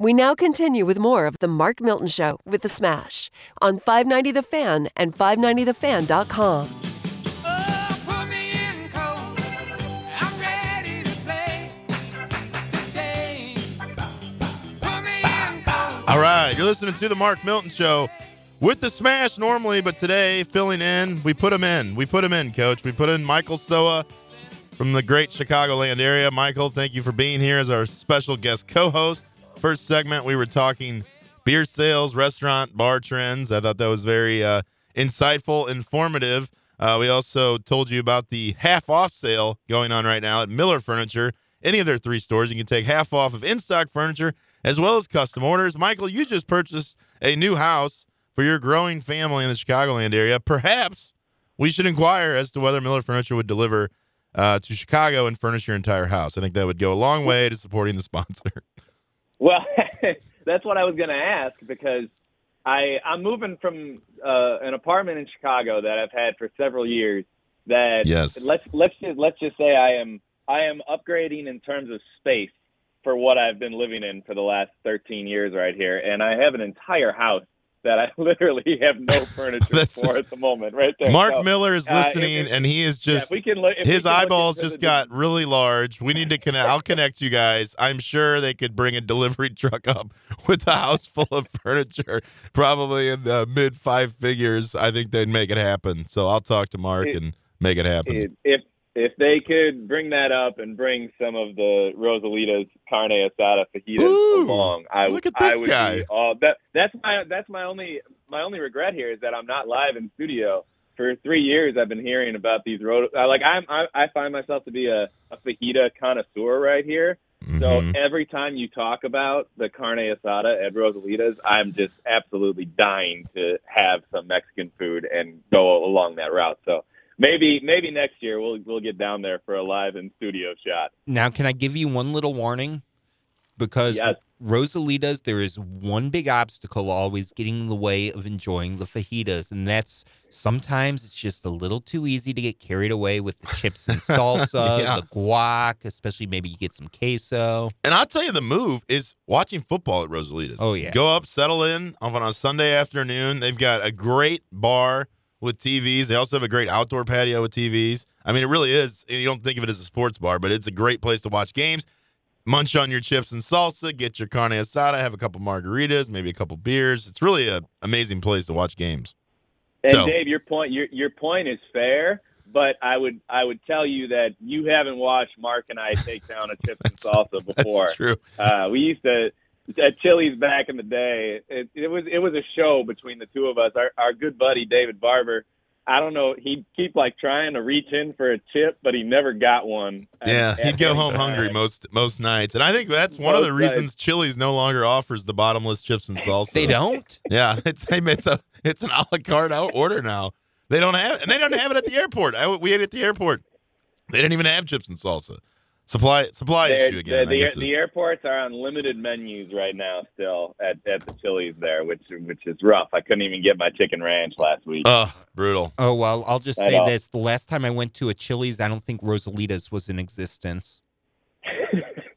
We now continue with more of The Mark Milton Show with The Smash on 590 The Fan and 590TheFan.com. Oh, put me in cold. I'm ready to play today. Put me in cold. All right, you're listening to the Mark Milton Show with the Smash normally, but today filling in, we put him in. We put him in, Coach. We put in Michael Soa from the great Chicagoland area. Michael, thank you for being here as our special guest co-host. First segment, we were talking beer sales, restaurant, bar trends. I thought that was very uh, insightful, informative. Uh, we also told you about the half off sale going on right now at Miller Furniture. Any of their three stores, you can take half off of in stock furniture as well as custom orders. Michael, you just purchased a new house for your growing family in the Chicagoland area. Perhaps we should inquire as to whether Miller Furniture would deliver uh, to Chicago and furnish your entire house. I think that would go a long way to supporting the sponsor. Well, that's what I was going to ask because I I'm moving from uh, an apartment in Chicago that I've had for several years. That Yes. let's let's just let's just say I am I am upgrading in terms of space for what I've been living in for the last 13 years right here, and I have an entire house that I literally have no furniture for at the moment. Right there. Mark So, Miller is uh, if- listening, and he is just if we can look, his look eyeballs into just got really large. We need to connect. I'll connect you guys. I'm sure they could bring a delivery truck up with a house full of furniture, probably in the mid five figures. I think they'd make it happen. So I'll talk to Mark It- and make it happen. if if if they could bring that up and bring some of the Rosalita's carne asada fajitas Ooh, along, I look at I this would guy. Be all, that that's my that's my only my only regret here is that I'm not live in studio. For three years, I've been hearing about these road. I, like I'm, I, I find myself to be a, a fajita connoisseur right here. So Mhm. every time you talk about the carne asada at Rosalita's, I'm just absolutely dying to have some Mexican food and go along that route. So maybe maybe next year we'll we'll get down there for a live in studio shot. Now, can I give you one little warning? Because Yes. Rosalita's, there is one big obstacle always getting in the way of enjoying the fajitas, and that's sometimes it's just a little too easy to get carried away with the chips and salsa, Yeah. the guac, especially maybe you get some queso. And I'll tell you, the move is watching football at Rosalita's. Oh, yeah. Go up, settle in on a Sunday afternoon. They've got a great bar with TVs. They also have a great outdoor patio with TVs. I mean, it really is. You don't think of it as a sports bar, but it's a great place to watch games. Munch on your chips and salsa, get your carne asada, have a couple margaritas, maybe a couple beers. It's really an amazing place to watch games. And So- Dave, your point your your point is fair, but I would I would tell you that you haven't watched Mark and I take down a chips and salsa before. That's true. Uh, we used to at Chili's back in the day. It, it was it was a show between the two of us. Our our good buddy David Barber. I don't know. He'd keep like trying to reach in for a chip, but he never got one. Yeah, And- he'd go and- home hungry most most nights, and I think that's one of the Most nights. reasons Chili's no longer offers the bottomless chips and salsa. They don't? Yeah, it's it's a it's an a la carte out order now. They don't have and they don't have it at the airport. I, we ate at the airport. They didn't even have chips and salsa. Supply supply They're- issue again. The, the, is- the airports are on limited menus right now, still at, at the Chili's there, which which is rough. I couldn't even get my chicken ranch last week. Ugh, brutal. Oh, well, I'll just say this. The last time I went to a Chili's, I don't think Rosalita's was in existence.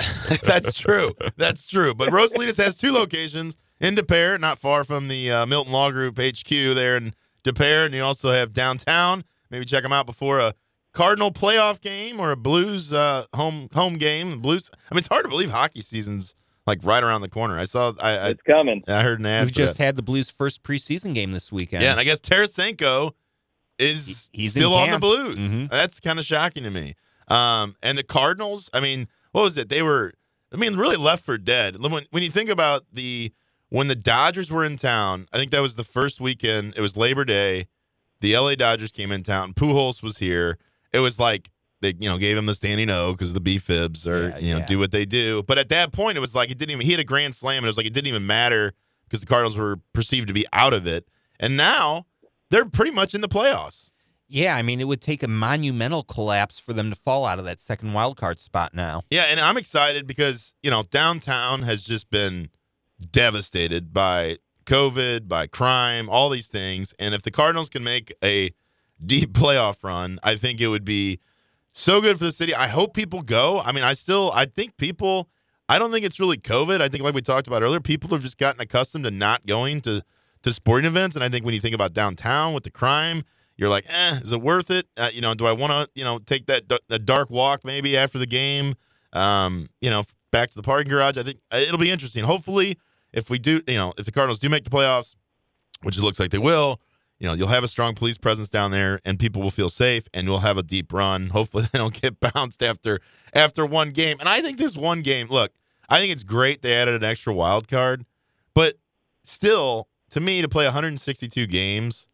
That's true. That's true. But Rosalitas has two locations in Des Peres, not far from the uh, Milton Law Group HQ there in Des Peres, and you also have downtown. Maybe check them out before a Cardinal playoff game or a Blues uh, home home game. Blues. I mean, it's hard to believe hockey season's like right around the corner. I saw. I I, it's coming. I heard an ad. We've just that. had the Blues' first preseason game this weekend. Yeah, and I guess Tarasenko is He- he's still on the camp. Blues. Mhm. That's kind of shocking to me. Um, and the Cardinals, I mean, what was it? They were, I mean, really left for dead. When, when you think about the when the Dodgers were in town, I think that was the first weekend. It was Labor Day. The LA Dodgers came in town. Pujols was here. It was like they, you know, gave him the standing O because the BFIBs or Yeah, you know yeah. do what they do. But at that point, it was like it didn't even. He had a grand slam, and it was like it didn't even matter because the Cardinals were perceived to be out of it. And now they're pretty much in the playoffs. Yeah, I mean, it would take a monumental collapse for them to fall out of that second wild card spot now. Yeah, and I'm excited because, you know, downtown has just been devastated by COVID, by crime, all these things. And if the Cardinals can make a deep playoff run, I think it would be so good for the city. I hope people go. I mean, I still I think people I don't think it's really COVID. I think, like we talked about earlier, people have just gotten accustomed to not going to to sporting events. And I think when you think about downtown with the crime, you're like, eh, is it worth it? Uh, you know, do I want to, you know, take that that dark walk maybe after the game? Um, you know, back to the parking garage. I think uh, it'll be interesting. Hopefully, if we do, you know, if the Cardinals do make the playoffs, which it looks like they will, you know, you'll have a strong police presence down there, and people will feel safe, and we'll have a deep run. Hopefully, they don't get bounced after after one game. And I think this one game, look, I think it's great they added an extra wild card, but still, to me, to play 162 games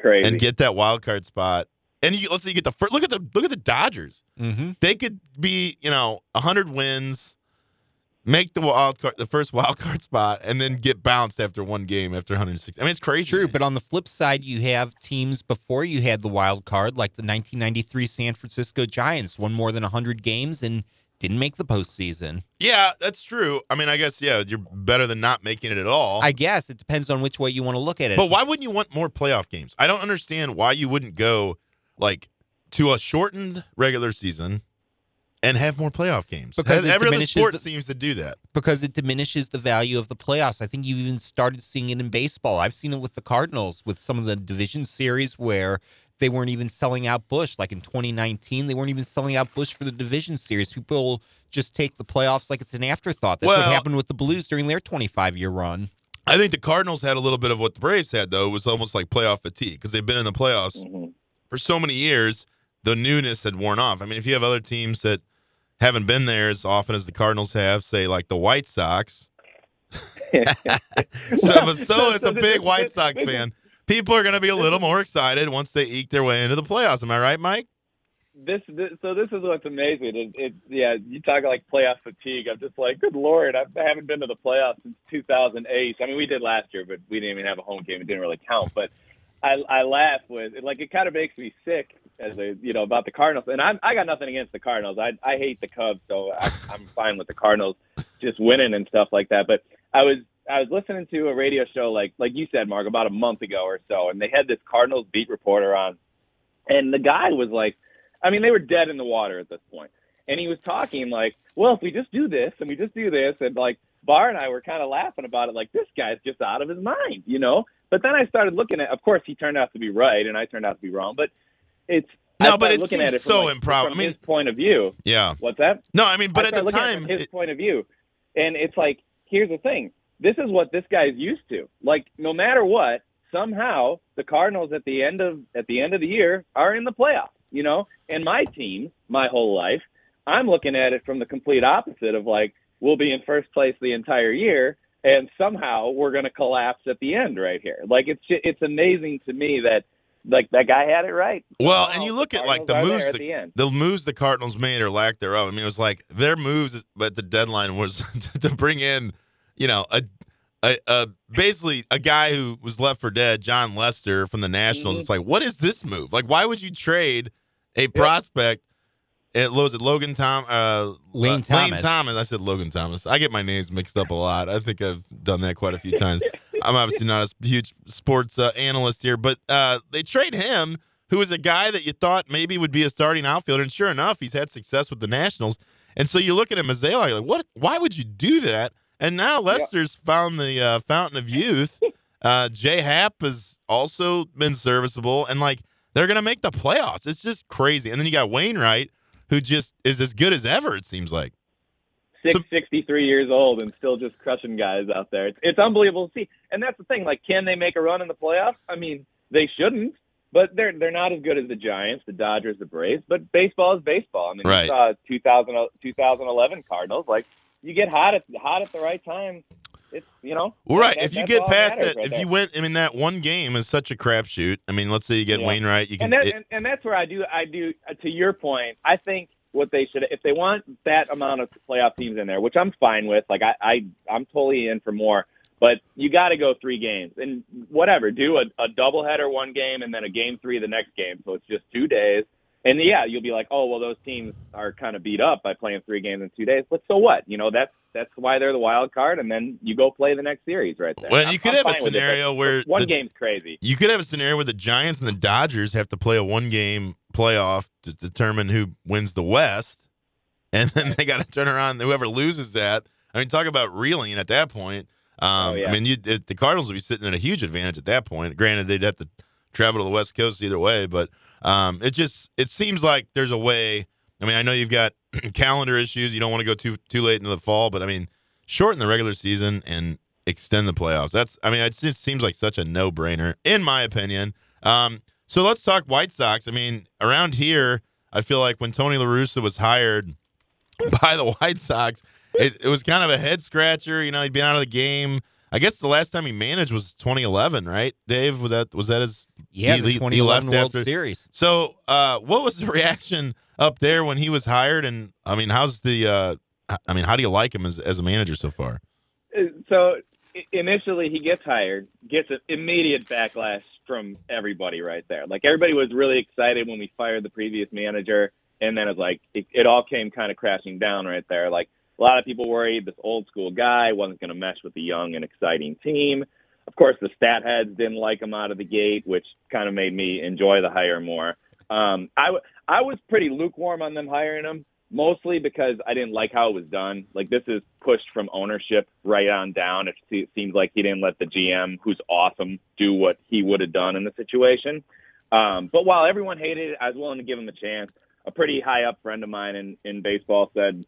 Crazy. and get that wild card spot, and you, let's say you get the first, look at the look at the Dodgers. Mm-hmm. They could be, you know, 100 wins, make the wild card, the first wild card spot, and then get bounced after one game after 160. I mean, it's crazy. True, but on the flip side, you have teams before you had the wild card, like the 1993 San Francisco Giants, won more than 100 games and didn't make the postseason. yeah, that's true. I mean, I guess yeah, you're better than not making it at all. I guess it depends on which way you want to look at it. But why wouldn't you want more playoff games? I don't understand why you wouldn't go like to a shortened regular season and have more playoff games. Because it every other sport the- seems to do that. because it diminishes the value of the playoffs. I think you've even started seeing it in baseball. I've seen it with the Cardinals with some of the division series where they weren't even selling out Busch. Like in 2019, they weren't even selling out Busch for the division series. People just take the playoffs like it's an afterthought. That's what happened with the Blues during their 25 year run. I think the Cardinals had a little bit of what the Braves had though. It was almost like playoff fatigue because they've been in the playoffs Mhm. for so many years. The newness had worn off. I mean, if you have other teams that haven't been there as often as the Cardinals have, say like the White Sox. so, so, So- as a big White Sox fan, people are going to be a little more excited once they eke their way into the playoffs. Am I right, Mike? this, this so this is what's amazing. It, it yeah, you talk like playoff fatigue. I'm just like, good lord, I haven't been to the playoffs since 2008. I mean, we did last year, but we didn't even have a home game. It didn't really count. But I I laugh with it. like it kind of makes me sick as a you know about the Cardinals. And I I got nothing against the Cardinals. I I hate the Cubs, so I, I'm fine with the Cardinals just winning and stuff like that. But I was I was listening to a radio show like like you said, Mark, about a month ago or so, and they had this Cardinals beat reporter on, and the guy was like, I mean, they were dead in the water at this point, and he was talking like, well, if we just do this and we just do this, and like Bar and I were kind of laughing about it, like this guy's just out of his mind, you know. But then I started looking at, of course, he turned out to be right, and I turned out to be wrong, but it's No, but it looking seems at it so like, From I mean- his point of view, Yeah. what's that? No, I mean, but I at the time, at his it- point of view, and it's like, here's the thing: this is what this guy's used to. Like, no matter what, somehow the Cardinals at the end of at the end of the year are in the playoffs. You know, and my team, my whole life, I'm looking at it from the complete opposite of like, we'll be in first place the entire year, and somehow we're going to collapse at the end right here. Like, it's it's amazing to me that. Like that guy had it right. Well, Somehow and you the look at like the moves there at the, the end. the moves the Cardinals made or lack thereof. I mean, it was like their moves at the deadline was to bring in, you know, a, a, a basically a guy who was left for dead, Jon Lester from the Nationals. Mhm. It's like, what is this move? Like, why would you trade a prospect? It was it Logan Tom uh Lane uh, Lane Thomas. Thomas. I said Logan Thomas. I get my names mixed up a lot. I think I've done that quite a few times. I'm obviously not a huge sports uh, analyst here, but uh, they trade him, who is a guy that you thought maybe would be a starting outfielder, and sure enough, he's had success with the Nationals. And so you look at him as they are, like, what? Why would you do that? And now Lester's found the uh, fountain of youth. Uh, Jay Happ has also been serviceable, and like they're gonna make the playoffs. It's just crazy. And then you got Wainwright, who just is as good as ever. It seems like. Six sixty three years old and still just crushing guys out there. It's, it's unbelievable to see. And that's the thing. Like, can they make a run in the playoffs? I mean, they shouldn't, but they're they're not as good as the Giants, the Dodgers, the Braves. But baseball is baseball. I mean, Right. you saw 2000, 2011 Cardinals. Like, you get hot at hot at the right time. It's you know. Well, right. that- if you get past that, right if there. you went, I mean, that one game is such a crapshoot. I mean, let's say you get Yeah. Wainwright, you can. and, that, it- and, and that's where I do I do uh, to your point. I think what they should if they want that amount of playoff teams in there, which I'm fine with. Like I, I I'm totally in for more, but you got to go three games and whatever. Do a, a doubleheader one game and then a game three the next game. So it's just two days. And yeah, you'll be like, oh well, those teams are kind of beat up by playing three games in two days. But so what? You know that's that's why they're the wild card, and then you go play the next series right there. Well, I'm- you could I'm have a scenario where one the- game's crazy. you could have a scenario where the Giants and the Dodgers have to play a one game playoff to determine who wins the West. And then they got to turn around. Whoever loses that I mean, talk about reeling at that point. Um, Oh, yeah. I mean, you, it, the Cardinals would be sitting at a huge advantage at that point. Granted, they'd have to travel to the West Coast either way, but um, it just it seems like there's a way. I mean, I know you've got calendar issues. You don't want to go too too late into the fall, but I mean, shorten the regular season and extend the playoffs. That's I mean, it just seems like such a no brainer in my opinion. Um, so let's talk White Sox. I mean, around here, I feel like when Tony La Russa was hired by the White Sox, it, it was kind of a head scratcher. You know, he'd been out of the game. I guess the last time he managed was 2011, right? Dave, was that was that his? Yeah, he- the he- he 2011 left World after- Series. So, uh, what was the reaction up there when he was hired? And I mean, how's the? Uh, I mean, how do you like him as as a manager so far? so initially he gets hired, gets an immediate backlash from everybody right there. Like everybody was really excited when we fired the previous manager, and then it's like it, it all came kind of crashing down right there. Like a lot of people worried this old school guy wasn't going to mesh with the young and exciting team. Of course, the stat heads didn't like him out of the gate, which kind of made me enjoy the hire more. Um, I w- I was pretty lukewarm on them hiring him mostly because I didn't like how it was done. Like this is pushed from ownership right on down. It seems like he didn't let the GM, who's awesome, do what he would have done in the situation. Um, but while everyone hated it, I was willing to give him a chance. A pretty high up friend of mine in, in baseball said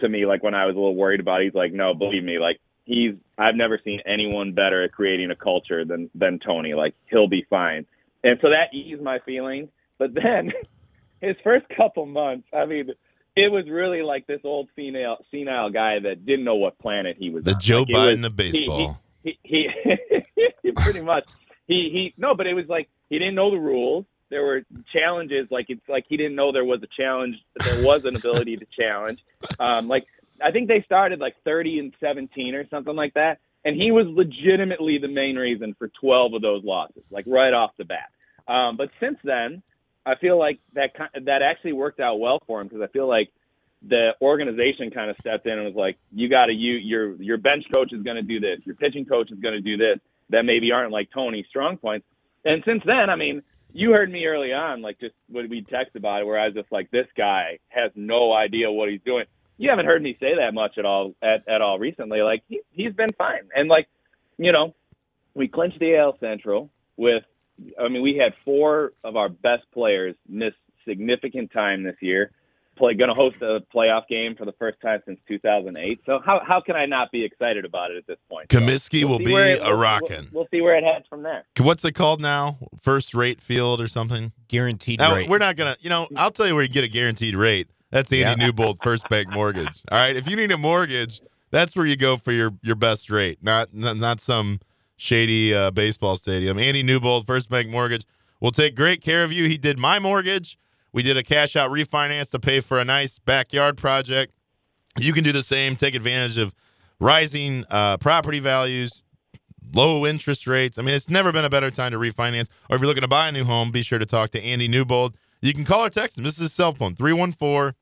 to me, like when I was a little worried about it, he's like, no, believe me, like he's, I've never seen anyone better at creating a culture than, than Tony. Like he'll be fine. And so that eased my feeling. But then his first couple months, I mean, it was really like this old senile senile guy that didn't know what planet he was The on. Joe Like, Biden was- of baseball. He he, he pretty much he he no, but it was like he didn't know the rules. There were challenges like it's like he didn't know there was a challenge. There was an ability to challenge. Um, like I think they started like 30 and 17 or something like that, and he was legitimately the main reason for 12 of those losses, like right off the bat. Um, but since then, I feel like that that actually worked out well for him because I feel like the organization kind of stepped in and was like, "You got to you your your bench coach is going to do this, your pitching coach is going to do this." That maybe aren't like Tony's strong points. And since then, I mean, you heard me early on, like just when we text about it, where I was just like, "This guy has no idea what he's doing." You haven't heard me say that much at all at, at all recently. Like he he's been fine, and like you know, we clinched the AL Central with. I mean, we had four of our best players miss significant time this year play going to host a playoff game for the first time since 2008. So how how can I not be excited about it at this point? So Comiskey will see be it- a rockin'. We'll, we'll see where it heads from there. What's it called now? First rate field or something? Guaranteed Now, rate. we're not gonna. You know, I'll tell you where you get a guaranteed rate. That's Andy Yeah. Newbold First Bank Mortgage. All right, if you need a mortgage, that's where you go for your your best rate. Not not, not some shady uh, baseball stadium. Andy Newbold First Bank Mortgage will take great care of you. He did my mortgage. We did a cash out refinance to pay for a nice backyard project. You can do the same. Take advantage of rising uh, property values, low interest rates. I mean, it's never been a better time to refinance. Or if you're looking to buy a new home, be sure to talk to Andy Newbold. You can call or text him. This is his cell phone 314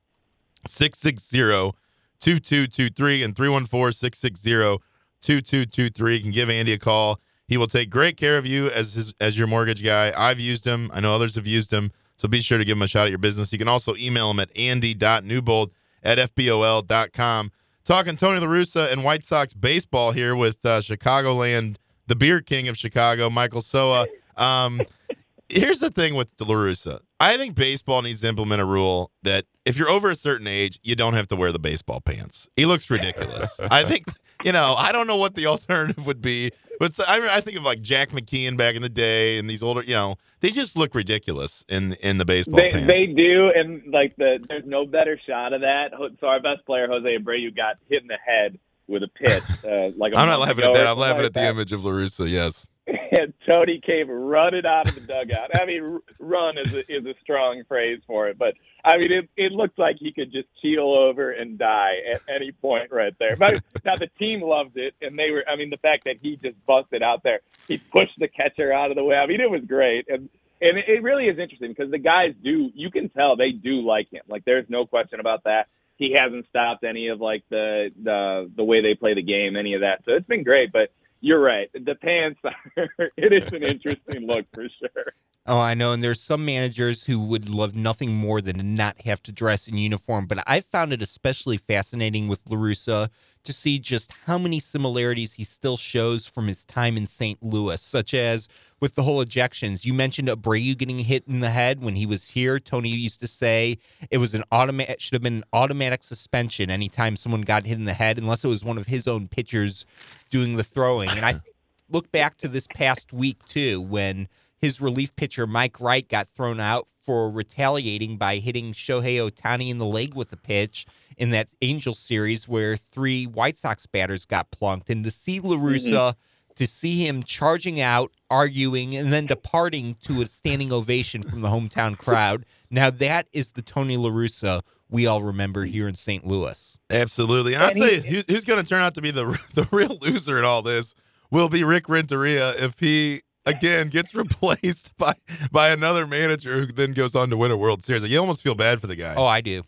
660 2223 and 314 660 2223. You can give Andy a call. He will take great care of you as his, as your mortgage guy. I've used him. I know others have used him. So be sure to give him a shot at your business. You can also email him at andy.newbold at fbol.com. Talking Tony La Russa and White Sox baseball here with uh, Chicagoland, the beer king of Chicago, Michael Soa. Um, here's the thing with La Russa. I think baseball needs to implement a rule that if you're over a certain age, you don't have to wear the baseball pants. He looks ridiculous. I think, you know, I don't know what the alternative would be, but so- I, I think of like Jack McKeon back in the day and these older, you know, they just look ridiculous in in the baseball They pants. they do, and like the there's no better shot of that. So our best player Jose Abreu got hit in the head with a pitch. Uh, like a I'm not laughing at that. I'm laughing something at the like image of La Russa, yes. And Tony came running out of the dugout. I mean, run is a, is a strong phrase for it, but I mean, it, it looked like he could just keel over and die at any point right there. But now the team loved it, and they were. I mean, the fact that he just busted out there, he pushed the catcher out of the way. I mean, it was great, and and it really is interesting because the guys do. You can tell they do like him. Like, there's no question about that. He hasn't stopped any of like the the the way they play the game, any of that. So it's been great, but. You're right. The pants are, it is an interesting look for sure. Oh, I know. And there's some managers who would love nothing more than to not have to dress in uniform. But I found it especially fascinating with LaRussa to see just how many similarities he still shows from his time in St. Louis, such as with the whole ejections. You mentioned Abreu getting hit in the head when he was here. Tony used to say it was an automatic should have been an automatic suspension anytime someone got hit in the head, unless it was one of his own pitchers doing the throwing. And I look back to this past week too, when his relief pitcher Mike Wright got thrown out for retaliating by hitting Shohei Ohtani in the leg with a pitch in that Angel series where three White Sox batters got plunked. And to see LaRussa, mm-hmm. to see him charging out, arguing, and then departing to a standing ovation from the hometown crowd. Now that is the Tony LaRussa we all remember here in St. Louis. Absolutely. And I'll And tell he- you, who's going to turn out to be the the real loser in all this will be Rick Renteria if he again gets replaced by by another manager who then goes on to win a World Series. Like, you almost feel bad for the guy. Oh, I do.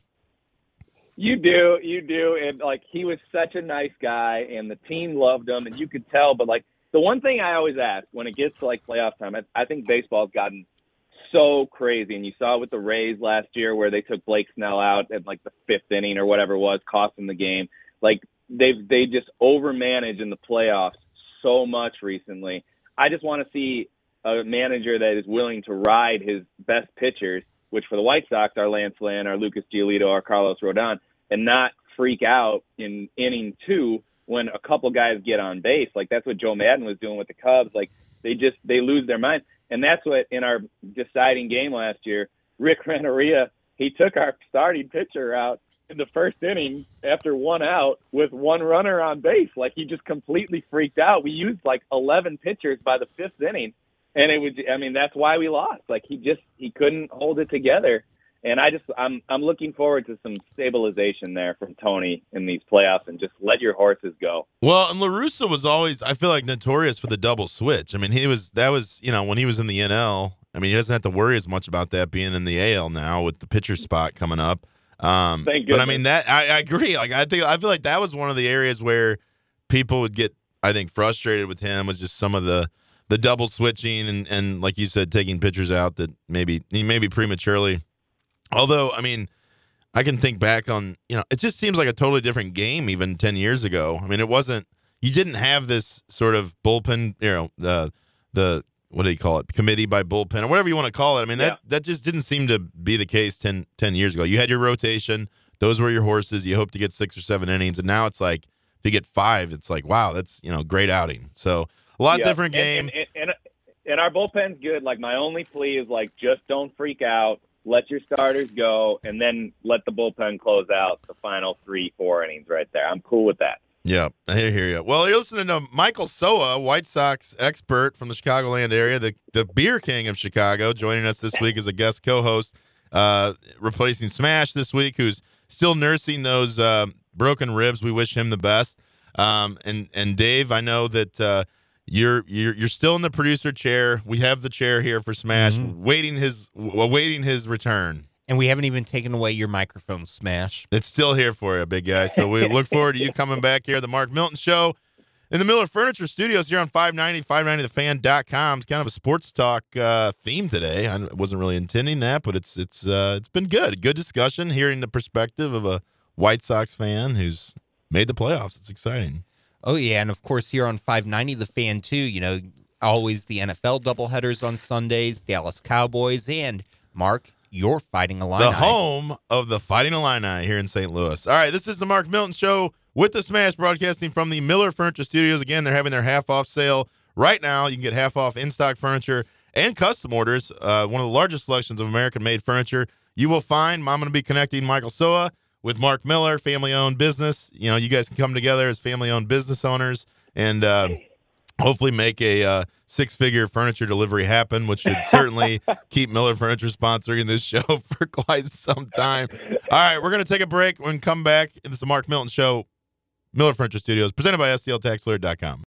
You do, you do, and like he was such a nice guy, and the team loved him, and you could tell. But like the one thing I always ask when it gets to like playoff time, I, I think baseball's gotten so crazy, and you saw it with the Rays last year where they took Blake Snell out at like the fifth inning or whatever it was, costing the game. Like they've they just overmanage in the playoffs so much recently. I just want to see a manager that is willing to ride his best pitchers, which for the White Sox are Lance Lynn, our Lucas Giolito, our Carlos Rodon, and not freak out in inning two when a couple guys get on base. Like that's what Joe Maddon was doing with the Cubs. Like they just they lose their mind, and that's what in our deciding game last year, Rick Renteria he took our starting pitcher out in the first inning after one out with one runner on base. Like he just completely freaked out. We used like 11 pitchers by the fifth inning, and it was. I mean, that's why we lost. Like he just he couldn't hold it together. And I just I'm I'm looking forward to some stabilization there from Tony in these playoffs, and just let your horses go. Well, and La Russa was always, I feel like, notorious for the double switch. I mean, he was that was you know when he was in the NL. I mean, he doesn't have to worry as much about that being in the AL now with the pitcher spot coming up. Um, Thank but I mean that I, I agree. Like I think I feel like that was one of the areas where people would get, I think, frustrated with him was just some of the the double switching and and like you said, taking pitchers out that maybe he maybe prematurely. Although, I mean, I can think back on, you know, it just seems like a totally different game even 10 years ago. I mean, it wasn't, you didn't have this sort of bullpen, you know, the, the, what do you call it? Committee by bullpen or whatever you want to call it. I mean, that, Yeah. that just didn't seem to be the case 10, 10 years ago. You had your rotation, those were your horses. You hope to get six or seven innings. And now it's like, if you get five, it's like, wow, that's, you know, great outing. So a lot Yeah. different game. And, and, and, and our bullpen's good. Like my only plea is like just don't freak out. Let your starters go, and then let the bullpen close out the final three, four innings right there. I'm cool with that. Yeah, I hear, you. Well, you're listening to Michael Soa, White Sox expert from the Chicagoland area, the the beer king of Chicago, joining us this week as a guest co-host, uh, replacing Smash this week, who's still nursing those uh, broken ribs. We wish him the best. Um, and and Dave, I know that uh, you're you're you're still in the producer chair. We have the chair here for Smash, waiting his awaiting his return. And we haven't even taken away your microphone smash. It's still here for you, big guy. So we look forward to you coming back here, the Mark Milton Show, in the Miller Furniture Studios here on 590, 590thefan.com. It's kind of a sports talk uh, theme today. I wasn't really intending that, but it's it's uh, it's been good. Good discussion, hearing the perspective of a White Sox fan who's made the playoffs. It's exciting. Oh yeah, and of course here on 590 the fan too, you know, always the NFL doubleheaders on Sundays, Dallas Cowboys and Mark, you're fighting a line. The home of the Fighting Illini here in St. Louis. All right, this is the Mark Milton Show with the Smash broadcasting from the Miller Furniture Studios. Again, they're having their half off sale right now. You can get half off in stock furniture and custom orders. Uh, one of the largest selections of American made furniture you will find. I'm going to be connecting Michael Soa with Mark Miller, family owned business. You know, you guys can come together as family owned business owners and uh, hopefully make a uh, six figure furniture delivery happen, which should certainly keep Miller Furniture sponsoring this show for quite some time. All right, we're going to take a break and come back. It's the Mark Milton Show, Miller Furniture Studios, presented by STLTaxLawyer.com.